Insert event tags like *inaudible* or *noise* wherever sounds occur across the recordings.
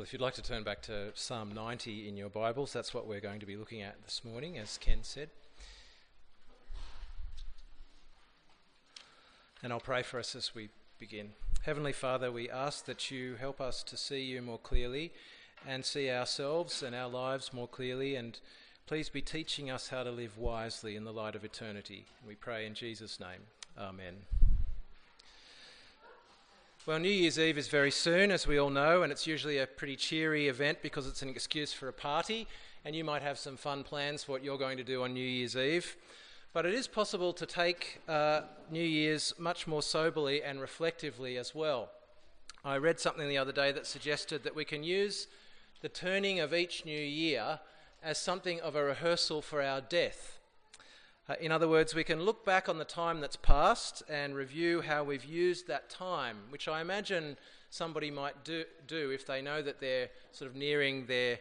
Well, if you'd like to turn back to Psalm 90 in your Bibles, that's what we're going to be looking at this morning, as Ken said. And I'll pray for us as we begin. Heavenly Father, we ask that you help us to see you more clearly and see ourselves and our lives more clearly, and please be teaching us how to live wisely in the light of eternity. We pray in Jesus' name. Amen. Well, New Year's Eve is very soon, as we all know, and it's usually a pretty cheery event because it's an excuse for a party, and you might have some fun plans for what you're going to do on New Year's Eve. But it is possible to take uh, New Year's much more soberly and reflectively as well. I read something the other day that suggested that we can use the turning of each new year as something of a rehearsal for our death. Uh, in other words, we can look back on the time that's passed and review how we've used that time, which I imagine somebody might do, do if they know that they're sort of nearing their,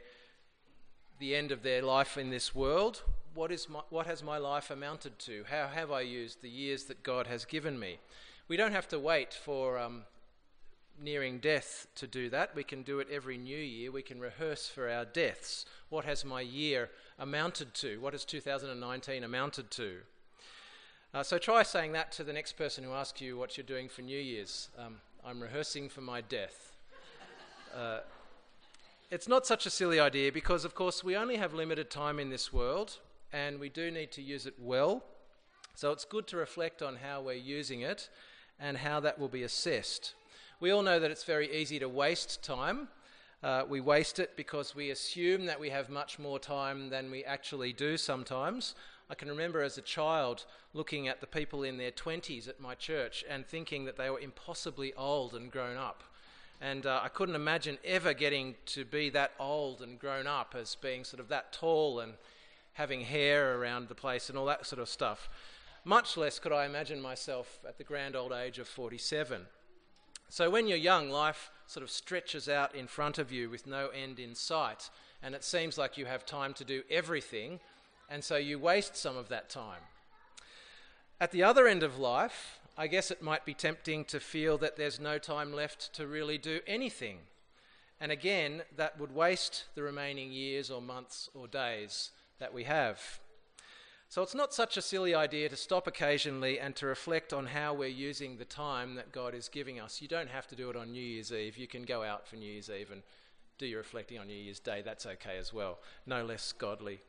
the end of their life in this world. What, is my, what has my life amounted to? How have I used the years that God has given me? We don't have to wait for um, nearing death to do that. We can do it every new year. We can rehearse for our deaths. What has my year amounted to? What has 2019 amounted to? Uh, so try saying that to the next person who asks you what you're doing for New Year's. Um, I'm rehearsing for my death. *laughs* Uh, it's not such a silly idea because, of course, we only have limited time in this world and we do need to use it well. So it's good to reflect on how we're using it and how that will be assessed. We all know that it's very easy to waste time. Uh, we waste it because we assume that we have much more time than we actually do sometimes. I can remember as a child looking at the people in their 20s at my church and thinking that they were impossibly old and grown up. And uh, I couldn't imagine ever getting to be that old and grown up as being sort of that tall and having hair around the place and all that sort of stuff. Much less could I imagine myself at the grand old age of 47. So when you're young, life sort of stretches out in front of you with no end in sight, and it seems like you have time to do everything, and so you waste some of that time. At the other end of life, I guess it might be tempting to feel that there's no time left to really do anything. And again, that would waste the remaining years or months or days that we have. So it's not such a silly idea to stop occasionally and to reflect on how we're using the time that God is giving us. You don't have to do it on New Year's Eve. You can go out for New Year's Eve and do your reflecting on New Year's Day. That's okay as well. No less godly.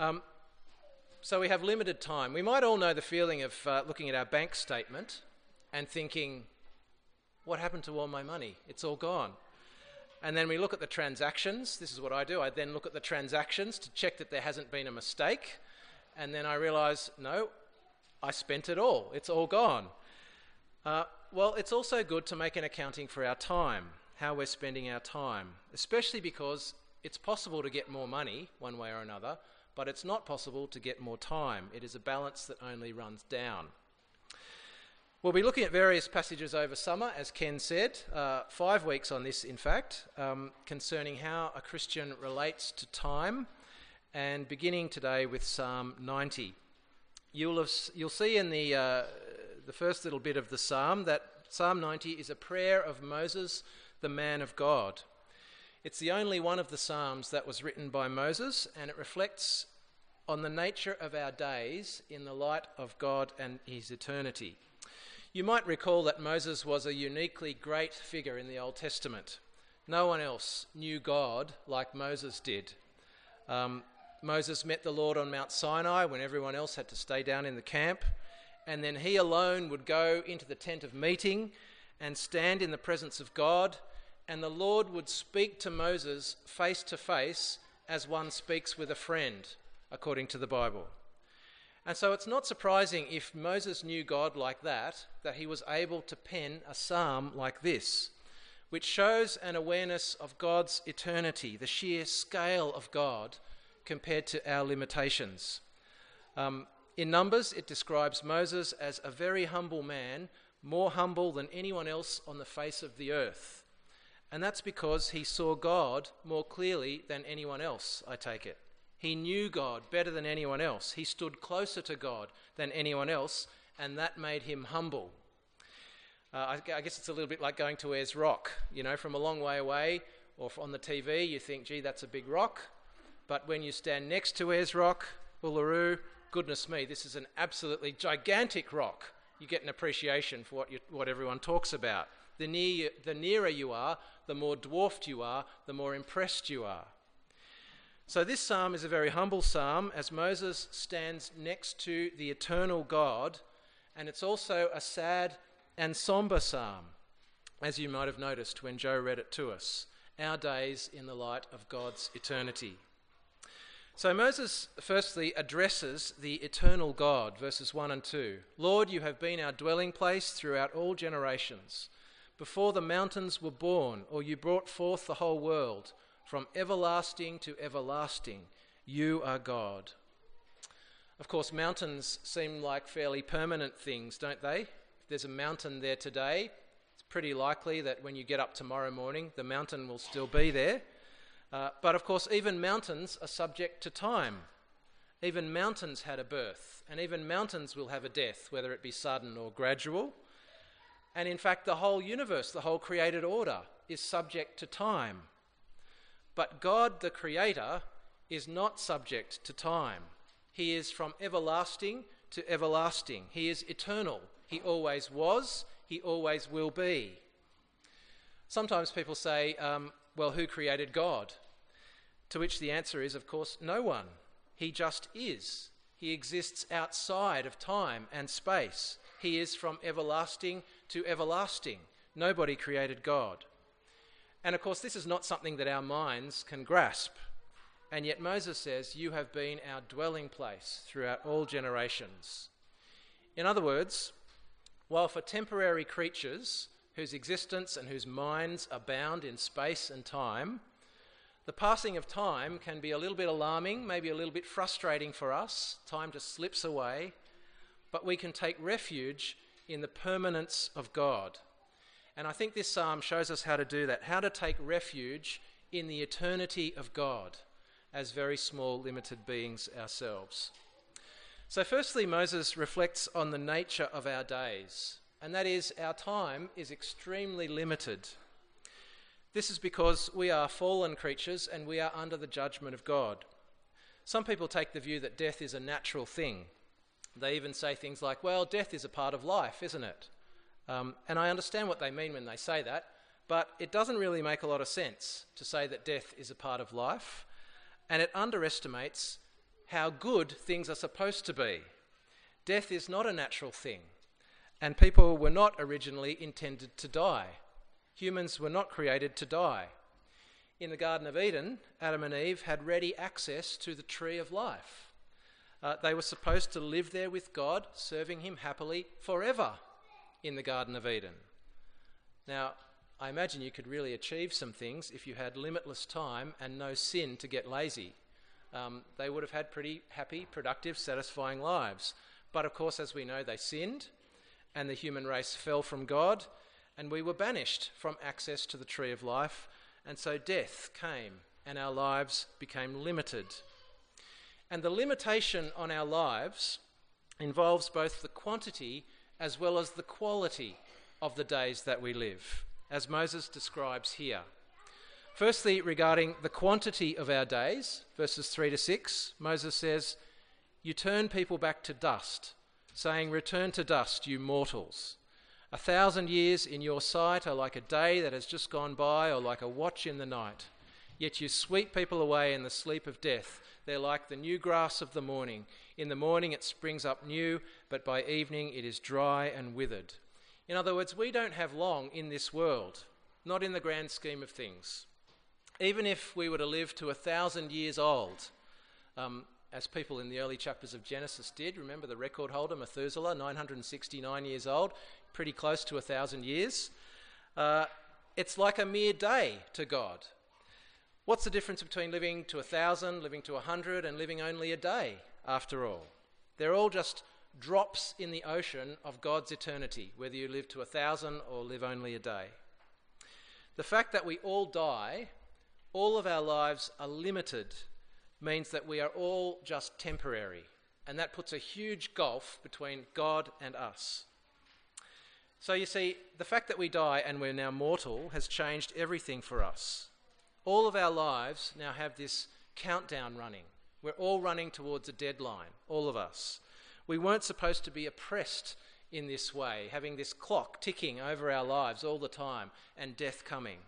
Um, so we have limited time. We might all know the feeling of uh, looking at our bank statement and thinking, what happened to all my money? It's all gone. And then we look at the transactions. This is what I do. I then look at the transactions to check that there hasn't been a mistake and then I realize, no, I spent it all. It's all gone. Uh, well, it's also good to make an accounting for our time, how we're spending our time, especially because it's possible to get more money one way or another, but it's not possible to get more time. It is a balance that only runs down. We'll be looking at various passages over summer, as Ken said, uh, five weeks on this, in fact, um, concerning how a Christian relates to time and beginning today with Psalm 90. You'll, have, you'll see in the, uh, the first little bit of the psalm that Psalm 90 is a prayer of Moses, the man of God. It's the only one of the psalms that was written by Moses, and it reflects on the nature of our days in the light of God and his eternity. You might recall that Moses was a uniquely great figure in the Old Testament. No one else knew God like Moses did. Um, Moses met the Lord on Mount Sinai when everyone else had to stay down in the camp. And then he alone would go into the tent of meeting and stand in the presence of God. And the Lord would speak to Moses face to face as one speaks with a friend, according to the Bible. And so it's not surprising if Moses knew God like that, that he was able to pen a psalm like this, which shows an awareness of God's eternity, the sheer scale of God compared to our limitations. Um, in Numbers, it describes Moses as a very humble man, more humble than anyone else on the face of the earth. And that's because he saw God more clearly than anyone else, I take it. He knew God better than anyone else. He stood closer to God than anyone else, and that made him humble. Uh, I, guess it's a little bit like going to Ayers Rock. You know, from a long way away or on the TV, you think, gee, that's a big rock. But when you stand next to Ayers Rock, Uluru, goodness me, this is an absolutely gigantic rock. You get an appreciation for what, you, what everyone talks about. The, near, the nearer you are, the more dwarfed you are, the more impressed you are. So, this psalm is a very humble psalm as Moses stands next to the eternal God, and it's also a sad and somber psalm, as you might have noticed when Joe read it to us. Our days in the light of God's eternity. So Moses firstly addresses the eternal God, verses 1 and 2. Lord, you have been our dwelling place throughout all generations. Before the mountains were born, or you brought forth the whole world, from everlasting to everlasting, you are God. Of course, mountains seem like fairly permanent things, don't they? If there's a mountain there today, it's pretty likely that when you get up tomorrow morning, the mountain will still be there. Uh, but of course, even mountains are subject to time. Even mountains had a birth, and even mountains will have a death, whether it be sudden or gradual. And in fact, the whole universe, the whole created order, is subject to time. But God, the Creator, is not subject to time. He is from everlasting to everlasting. He is eternal. He always was, he always will be. Sometimes people say, um, well, who created God? To which the answer is, of course, no one. He just is. He exists outside of time and space. He is from everlasting to everlasting. Nobody created God. And of course, this is not something that our minds can grasp. And yet, Moses says, You have been our dwelling place throughout all generations. In other words, while for temporary creatures whose existence and whose minds are bound in space and time, the passing of time can be a little bit alarming, maybe a little bit frustrating for us. Time just slips away, but we can take refuge in the permanence of God. And I think this psalm shows us how to do that, how to take refuge in the eternity of God as very small, limited beings ourselves. So, firstly, Moses reflects on the nature of our days, and that is, our time is extremely limited. This is because we are fallen creatures and we are under the judgment of God. Some people take the view that death is a natural thing. They even say things like, well, death is a part of life, isn't it? Um, and I understand what they mean when they say that, but it doesn't really make a lot of sense to say that death is a part of life, and it underestimates how good things are supposed to be. Death is not a natural thing, and people were not originally intended to die. Humans were not created to die. In the Garden of Eden, Adam and Eve had ready access to the tree of life. Uh, they were supposed to live there with God, serving Him happily forever in the Garden of Eden. Now, I imagine you could really achieve some things if you had limitless time and no sin to get lazy um, they would have had pretty happy, productive, satisfying lives. But of course, as we know, they sinned, and the human race fell from God, and we were banished from access to the tree of life, and so death came, and our lives became limited. And the limitation on our lives involves both the quantity as well as the quality of the days that we live, as Moses describes here. Firstly, regarding the quantity of our days, verses 3 to 6, Moses says, You turn people back to dust, saying, Return to dust, you mortals. A thousand years in your sight are like a day that has just gone by, or like a watch in the night. Yet you sweep people away in the sleep of death. They're like the new grass of the morning. In the morning it springs up new, but by evening it is dry and withered. In other words, we don't have long in this world, not in the grand scheme of things even if we were to live to a thousand years old, um, as people in the early chapters of Genesis did, remember the record holder, Methuselah, 969 years old, pretty close to a thousand years. Uh, it's like a mere day to God. What's the difference between living to a thousand, living to a hundred, and living only a day, after all? They're all just drops in the ocean of God's eternity, whether you live to a thousand or live only a day. The fact that we all die all of our lives are limited means that we are all just temporary, and that puts a huge gulf between God and us. So you see, the fact that we die and we're now mortal has changed everything for us. All of our lives now have this countdown running. We're all running towards a deadline, all of us. We weren't supposed to be oppressed in this way, having this clock ticking over our lives all the time and death coming.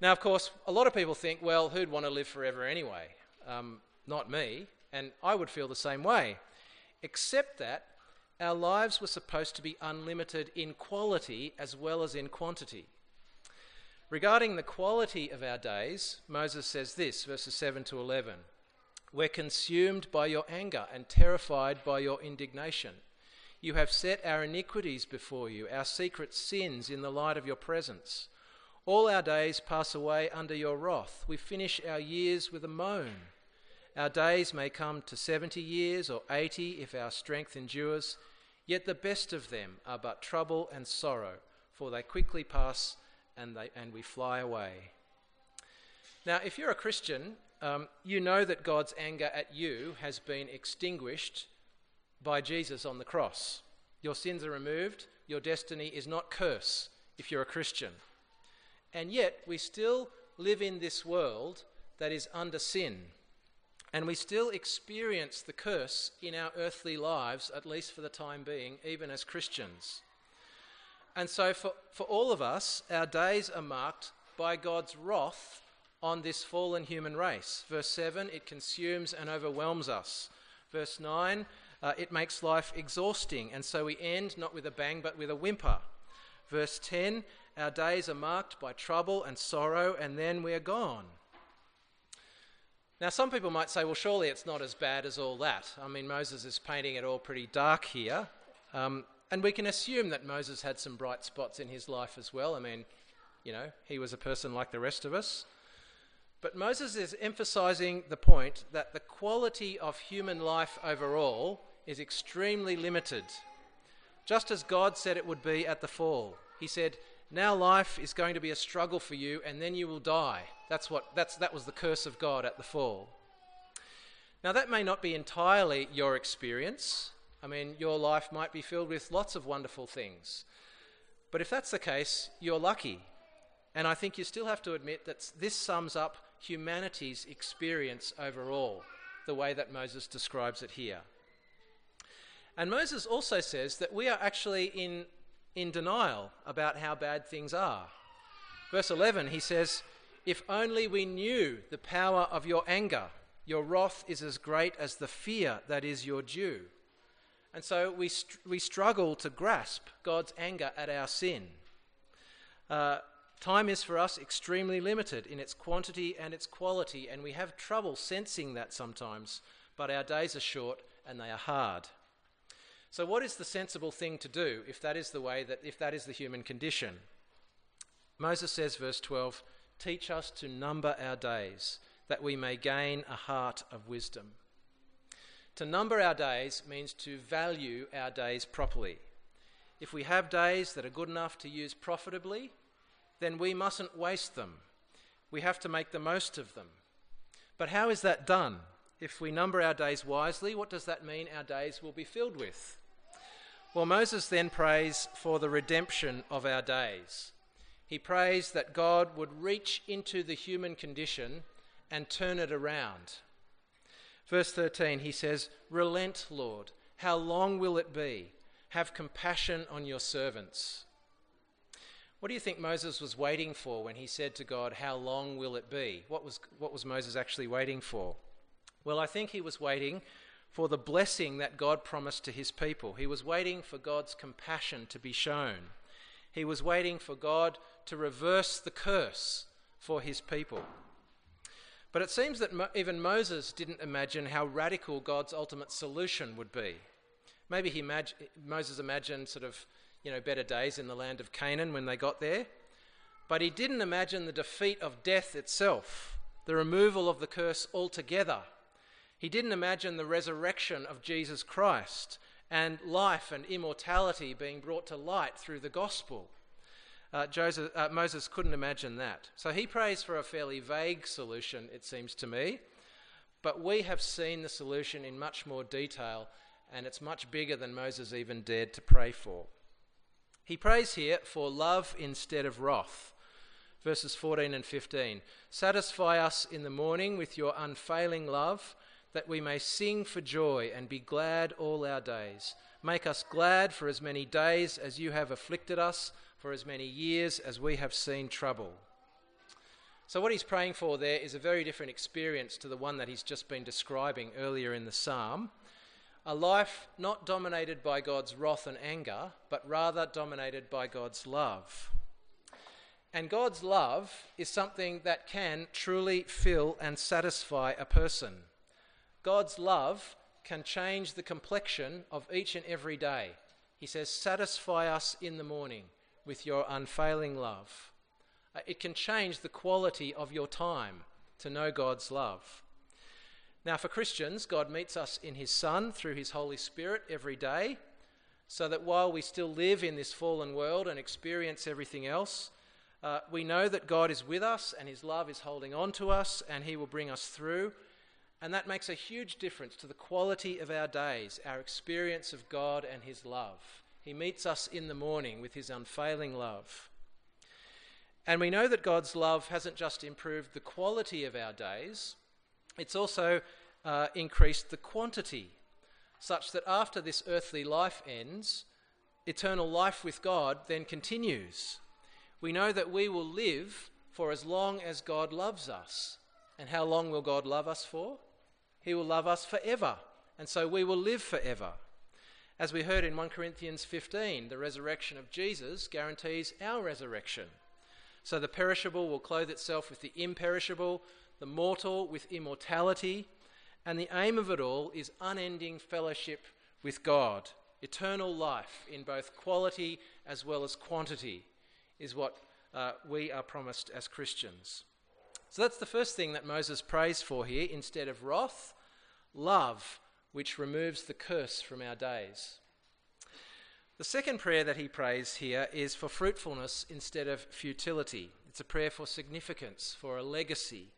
Now, of course, a lot of people think, well, who'd want to live forever anyway? Um, not me, and I would feel the same way. Except that our lives were supposed to be unlimited in quality as well as in quantity. Regarding the quality of our days, Moses says this, verses 7 to 11 We're consumed by your anger and terrified by your indignation. You have set our iniquities before you, our secret sins in the light of your presence. All our days pass away under your wrath. We finish our years with a moan. Our days may come to 70 years or 80 if our strength endures, yet the best of them are but trouble and sorrow, for they quickly pass and, they, and we fly away. Now, if you're a Christian, um, you know that God's anger at you has been extinguished by Jesus on the cross. Your sins are removed, your destiny is not curse if you're a Christian. And yet, we still live in this world that is under sin. And we still experience the curse in our earthly lives, at least for the time being, even as Christians. And so, for, for all of us, our days are marked by God's wrath on this fallen human race. Verse 7, it consumes and overwhelms us. Verse 9, uh, it makes life exhausting, and so we end not with a bang but with a whimper. Verse 10, our days are marked by trouble and sorrow, and then we are gone. Now, some people might say, well, surely it's not as bad as all that. I mean, Moses is painting it all pretty dark here. Um, and we can assume that Moses had some bright spots in his life as well. I mean, you know, he was a person like the rest of us. But Moses is emphasizing the point that the quality of human life overall is extremely limited. Just as God said it would be at the fall. He said, Now life is going to be a struggle for you, and then you will die. That's what, that's, that was the curse of God at the fall. Now, that may not be entirely your experience. I mean, your life might be filled with lots of wonderful things. But if that's the case, you're lucky. And I think you still have to admit that this sums up humanity's experience overall, the way that Moses describes it here. And Moses also says that we are actually in, in denial about how bad things are. Verse 11, he says, if only we knew the power of your anger. Your wrath is as great as the fear that is your due. And so we, str- we struggle to grasp God's anger at our sin. Uh, time is for us extremely limited in its quantity and its quality, and we have trouble sensing that sometimes, but our days are short and they are hard. So, what is the sensible thing to do if that is the way that, if that is the human condition? Moses says, verse 12, Teach us to number our days, that we may gain a heart of wisdom. To number our days means to value our days properly. If we have days that are good enough to use profitably, then we mustn't waste them. We have to make the most of them. But how is that done? If we number our days wisely, what does that mean our days will be filled with? Well, Moses then prays for the redemption of our days he prays that God would reach into the human condition and turn it around. Verse 13, he says, Relent, Lord. How long will it be? Have compassion on your servants. What do you think Moses was waiting for when he said to God, How long will it be? What was, what was Moses actually waiting for? Well, I think he was waiting for the blessing that God promised to his people. He was waiting for God's compassion to be shown. He was waiting for God to reverse the curse for his people. But it seems that Mo- even Moses didn't imagine how radical God's ultimate solution would be. Maybe he imag- Moses imagined sort of, you know, better days in the land of Canaan when they got there. But he didn't imagine the defeat of death itself, the removal of the curse altogether. He didn't imagine the resurrection of Jesus Christ and life and immortality being brought to light through the gospel. Uh, Joseph, uh, Moses couldn't imagine that. So he prays for a fairly vague solution, it seems to me. But we have seen the solution in much more detail, and it's much bigger than Moses even dared to pray for. He prays here for love instead of wrath. Verses 14 and 15. Satisfy us in the morning with your unfailing love, that we may sing for joy and be glad all our days. Make us glad for as many days as you have afflicted us, for as many years as we have seen trouble. So, what he's praying for there is a very different experience to the one that he's just been describing earlier in the psalm. A life not dominated by God's wrath and anger, but rather dominated by God's love. And God's love is something that can truly fill and satisfy a person. God's love can change the complexion of each and every day. He says, Satisfy us in the morning with your unfailing love. Uh, it can change the quality of your time to know God's love. Now, for Christians, God meets us in His Son through His Holy Spirit every day, so that while we still live in this fallen world and experience everything else, uh, we know that God is with us and His love is holding on to us and He will bring us through and that makes a huge difference to the quality of our days, our experience of God and His love. He meets us in the morning with His unfailing love. And we know that God's love hasn't just improved the quality of our days, it's also uh, increased the quantity, such that after this earthly life ends, eternal life with God then continues. We know that we will live for as long as God loves us. And how long will God love us for? He will love us forever, and so we will live forever. As we heard in 1 Corinthians 15, the resurrection of Jesus guarantees our resurrection. So the perishable will clothe itself with the imperishable, the mortal with immortality, and the aim of it all is unending fellowship with God. Eternal life in both quality as well as quantity is what uh, we are promised as Christians. So that's the first thing that Moses prays for here instead of wrath love, which removes the curse from our days. The second prayer that he prays here is for fruitfulness instead of futility. It's a prayer for significance, for a legacy.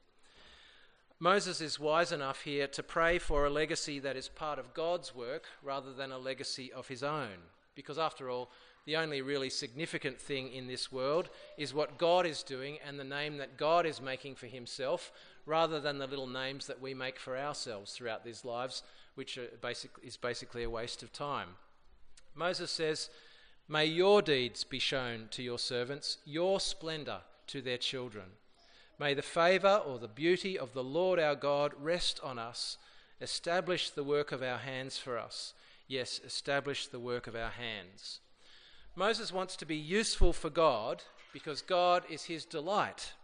Moses is wise enough here to pray for a legacy that is part of God's work rather than a legacy of his own. Because after all, the only really significant thing in this world is what God is doing and the name that God is making for himself, rather than the little names that we make for ourselves throughout these lives, which basic, is basically a waste of time. Moses says, May your deeds be shown to your servants, your splendour to their children. May the favour or the beauty of the Lord our God rest on us. Establish the work of our hands for us. Yes, establish the work of our hands. Moses wants to be useful for God because God is his delight.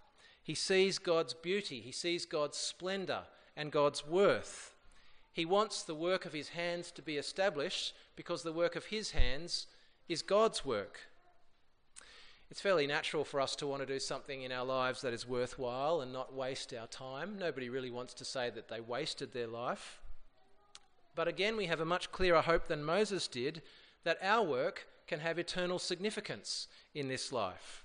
He sees God's beauty, he sees God's splendor and God's worth. He wants the work of his hands to be established because the work of his hands is God's work. It's fairly natural for us to want to do something in our lives that is worthwhile and not waste our time. Nobody really wants to say that they wasted their life. But again, we have a much clearer hope than Moses did that our work can have eternal significance in this life.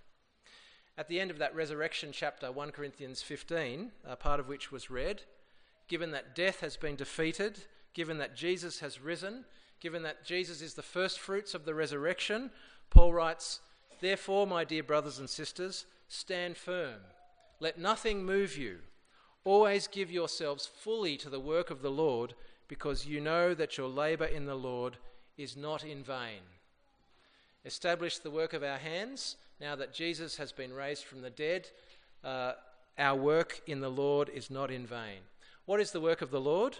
At the end of that resurrection chapter, 1 Corinthians 15, a part of which was read, given that death has been defeated, given that Jesus has risen, given that Jesus is the first fruits of the resurrection, Paul writes, Therefore, my dear brothers and sisters, stand firm. Let nothing move you. Always give yourselves fully to the work of the Lord, because you know that your labour in the Lord is not in vain. Establish the work of our hands now that Jesus has been raised from the dead, uh, our work in the Lord is not in vain. What is the work of the Lord?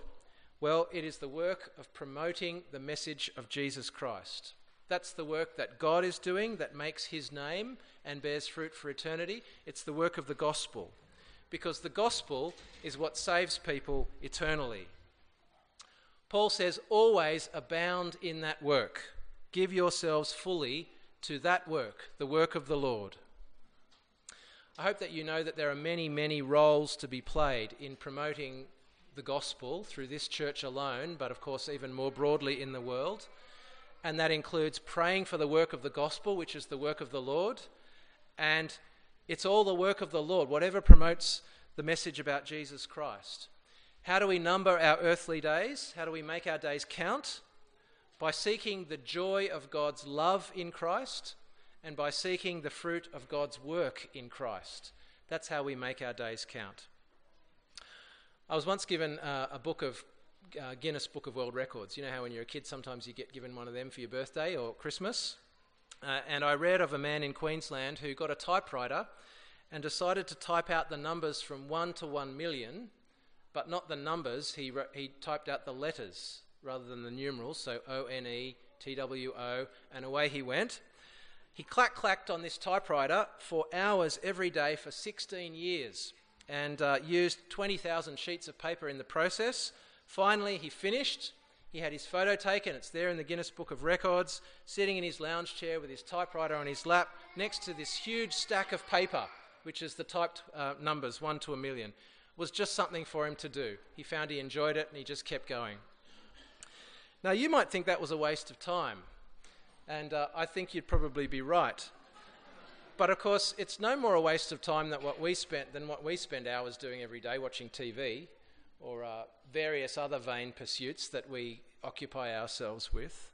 Well, it is the work of promoting the message of Jesus Christ. That's the work that God is doing that makes his name and bears fruit for eternity. It's the work of the gospel. Because the gospel is what saves people eternally. Paul says, always abound in that work. Give yourselves fully to that work, the work of the Lord. I hope that you know that there are many, many roles to be played in promoting the gospel through this church alone, but of course, even more broadly in the world. And that includes praying for the work of the gospel, which is the work of the Lord. And it's all the work of the Lord, whatever promotes the message about Jesus Christ. How do we number our earthly days? How do we make our days count? by seeking the joy of God's love in Christ, and by seeking the fruit of God's work in Christ. That's how we make our days count. I was once given uh, a book of uh, Guinness Book of World Records. You know how when you're a kid, sometimes you get given one of them for your birthday or Christmas? Uh, and I read of a man in Queensland who got a typewriter and decided to type out the numbers from 1 to 1 million, but not the numbers. He, re- he typed out the letters rather than the numerals, so O N E, T W O, and away he went. He clack clacked on this typewriter for hours every day for 16 years and uh, used 20,000 sheets of paper in the process. Finally, he finished. He had his photo taken. It's there in the Guinness Book of Records, sitting in his lounge chair with his typewriter on his lap next to this huge stack of paper, which is the typed uh, numbers, one to a million. was just something for him to do. He found he enjoyed it and he just kept going. Now, you might think that was a waste of time, and uh, I think you'd probably be right. But of course, it's no more a waste of time than what we spent than what we spend hours doing every day watching TV or uh, various other vain pursuits that we occupy ourselves with.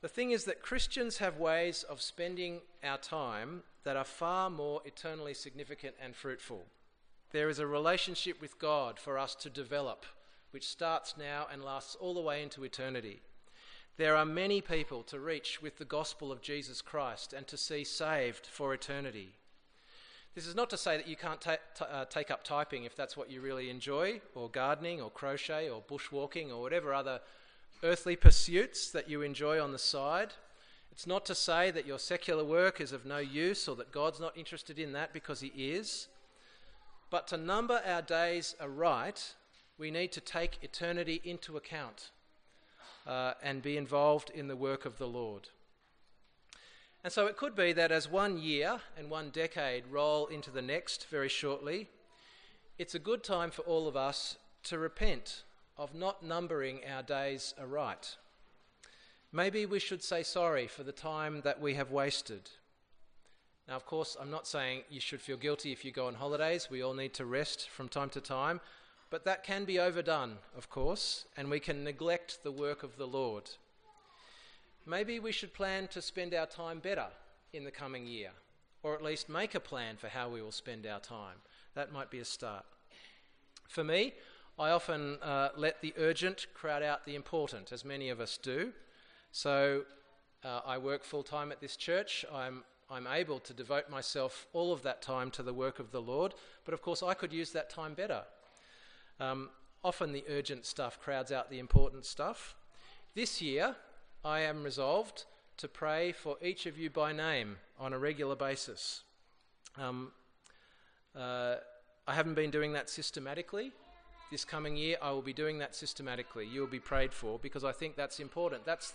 The thing is that Christians have ways of spending our time that are far more eternally significant and fruitful. There is a relationship with God for us to develop, which starts now and lasts all the way into eternity. There are many people to reach with the gospel of Jesus Christ and to see saved for eternity. This is not to say that you can't ta- t- uh, take up typing if that's what you really enjoy, or gardening, or crochet, or bushwalking, or whatever other earthly pursuits that you enjoy on the side. It's not to say that your secular work is of no use or that God's not interested in that because He is. But to number our days aright, we need to take eternity into account uh, and be involved in the work of the Lord. And so it could be that as one year and one decade roll into the next very shortly, it's a good time for all of us to repent of not numbering our days aright. Maybe we should say sorry for the time that we have wasted. Now, of course, I'm not saying you should feel guilty if you go on holidays. We all need to rest from time to time. But that can be overdone, of course, and we can neglect the work of the Lord. Maybe we should plan to spend our time better in the coming year, or at least make a plan for how we will spend our time. That might be a start. For me, I often uh, let the urgent crowd out the important, as many of us do. So uh, I work full time at this church. I'm, I'm able to devote myself all of that time to the work of the Lord, but of course, I could use that time better. Um, often the urgent stuff crowds out the important stuff. This year, I am resolved to pray for each of you by name on a regular basis. Um, uh, I haven't been doing that systematically. This coming year, I will be doing that systematically. You will be prayed for because I think that's important. That's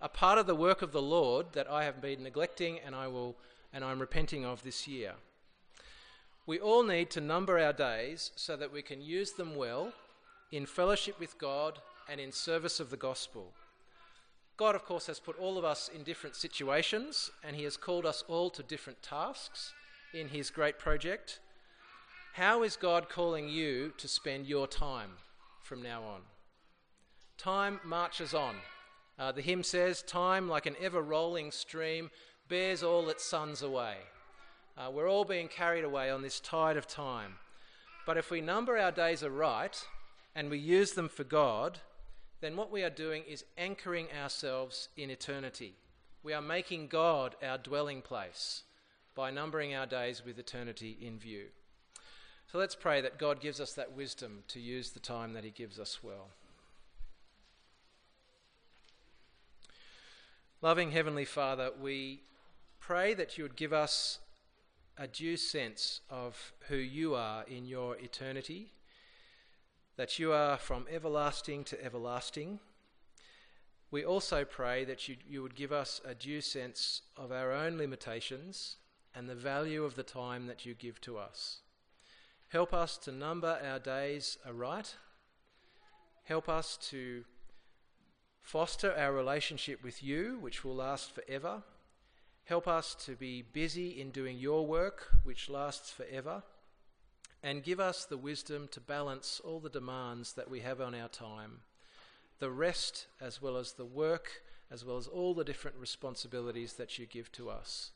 a part of the work of the Lord that I have been neglecting and I will and I'm repenting of this year. We all need to number our days so that we can use them well in fellowship with God and in service of the gospel. God, of course, has put all of us in different situations, and He has called us all to different tasks in His great project. How is God calling you to spend your time from now on? Time marches on. Uh, the hymn says, Time, like an ever rolling stream, bears all its sons away. Uh, we're all being carried away on this tide of time. But if we number our days aright and we use them for God, then what we are doing is anchoring ourselves in eternity. We are making God our dwelling place by numbering our days with eternity in view. So let's pray that God gives us that wisdom to use the time that He gives us well. Loving Heavenly Father, we pray that you would give us a due sense of who you are in your eternity that you are from everlasting to everlasting. We also pray that you, you would give us a due sense of our own limitations and the value of the time that you give to us. Help us to number our days aright. Help us to foster our relationship with you, which will last forever. Help us to be busy in doing your work, which lasts forever and give us the wisdom to balance all the demands that we have on our time, the rest as well as the work as well as all the different responsibilities that you give to us.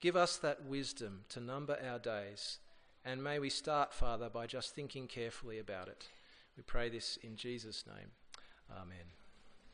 Give us that wisdom to number our days, and may we start, Father, by just thinking carefully about it. We pray this in Jesus' name. Amen.